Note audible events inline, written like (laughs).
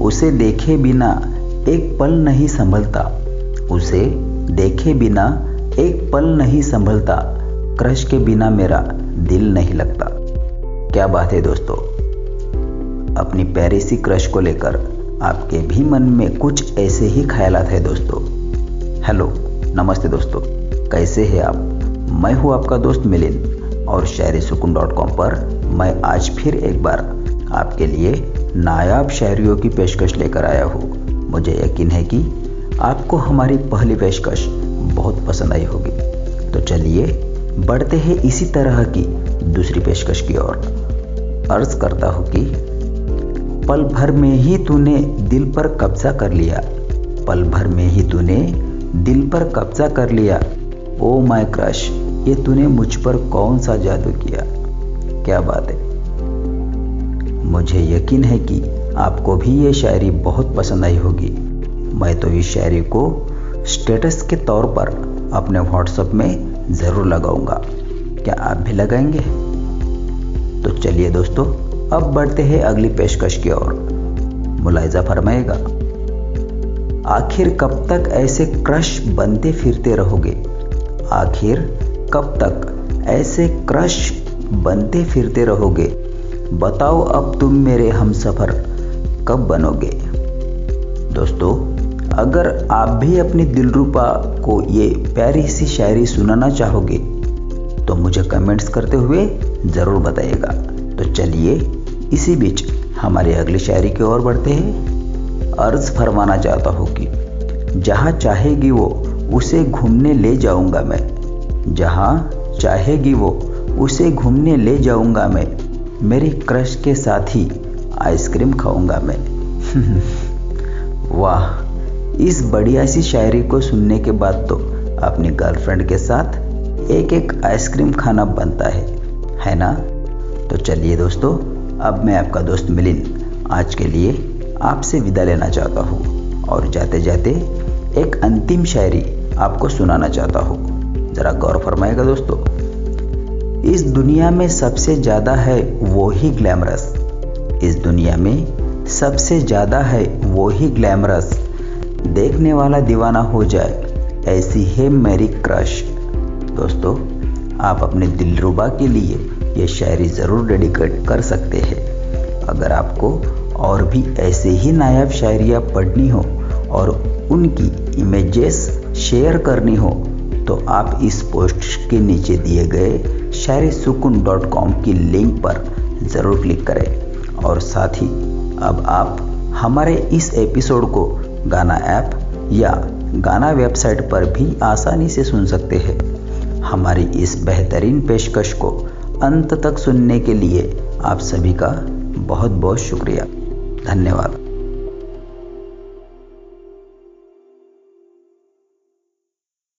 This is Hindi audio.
उसे देखे बिना एक पल नहीं संभलता। उसे देखे बिना एक पल नहीं संभलता। क्रश के बिना मेरा दिल नहीं लगता। क्या बात है दोस्तों? अपनी पैरिसी क्रश को लेकर आपके भी मन में कुछ ऐसे ही ख्यालात है दोस्तों। हेलो, नमस्ते दोस्तों। कैसे हैं आप? मैं हूँ आपका दोस्त मिलिन और शायरी सुकून डॉट कॉम पर मैं आज फिर एक बार आपके लिए नायाब शायरियों की पेशकश लेकर आया हूँ। मुझे यकीन है कि आपको हमारी पहली पेशकश बहुत पसंद आई होगी। तो चलिए, बढ़ते हैं इसी तरह की दूसरी पेशकश की ओर। अर्ज़ करता हूँ कि पल भर में ही तूने दिल पर कब्जा कर लिया। पल भर में ही तूने दिल पर कब्जा कर लिया। ओ माय क्रश, ये तूने मुझ पर कौन सा जादू किया? क्या बात है। मुझे यकीन है कि आपको भी ये शायरी बहुत पसंद आई होगी। मैं तो इस शायरी को स्टेटस के तौर पर अपने व्हाट्सएप में ज़रूर लगाऊँगा। क्या आप भी लगाएँगे? तो चलिए दोस्तों, अब बढ़ते हैं अगली पेशकश की ओर। मुलायजा फरमाएगा, आखिर कब तक ऐसे क्रश बनते फिरते रहोगे? आखिर कब तक ऐसे क्रश बनते फिरते रहोगे? बताओ अब तुम मेरे हम सफ़र कब बनोगे? दोस्तों, अगर आप भी अपनी दिलरुबा को ये प्यारी सी शायरी सुनाना चाहोगे तो मुझे कमेंट्स करते हुए ज़रूर बताइएगा। तो चलिए, इसी बीच हमारी अगली शायरी की ओर बढ़ते हैं। अर्ज़ फरमाना चाहता हूँ कि जहाँ चाहेगी वो उसे घूमने ले जाऊँगा मैं। जहाँ चाहेगी वो उसे घूमने ले जाऊँगा मैं। मेरी क्रश के साथ ही आइसक्रीम खाऊँगा मैं। (laughs) वाह, इस बढ़िया सी शायरी को सुनने के बाद तो अपनी गर्लफ्रेंड के साथ एक एक आइसक्रीम खाना बनता है है ना? तो चलिए दोस्तों, अब मैं आपका दोस्त मिलिन आज के लिए आपसे विदा लेना चाहता हूँ और जाते जाते एक अंतिम शायरी आपको सुनाना चाहता हूँ। ज़रा गौर फरमाएगा दोस्तों। इस दुनिया में सबसे ज़्यादा है वो ही ग्लैमरस। इस दुनिया में सबसे ज़्यादा है वो ही ग्लैमरस। देखने वाला दीवाना हो जाए, ऐसी है मेरी क्रश। दोस्तों, आप अपने दिलरुबा के लिए ये शायरी ज़रूर डेडिकेट कर सकते हैं। अगर आपको और भी ऐसे ही नायाब शायरियाँ पढ़नी हो और उनकी इमेजेस शेयर करनी हो तो आप इस पोस्ट के नीचे दिए गए शायरी सुकून डॉट कॉम की लिंक पर ज़रूर क्लिक करें। और साथ ही अब आप हमारे इस एपिसोड को गाना ऐप या गाना वेबसाइट पर भी आसानी से सुन सकते हैं। हमारी इस बेहतरीन पेशकश को अंत तक सुनने के लिए आप सभी का बहुत बहुत शुक्रिया। धन्यवाद।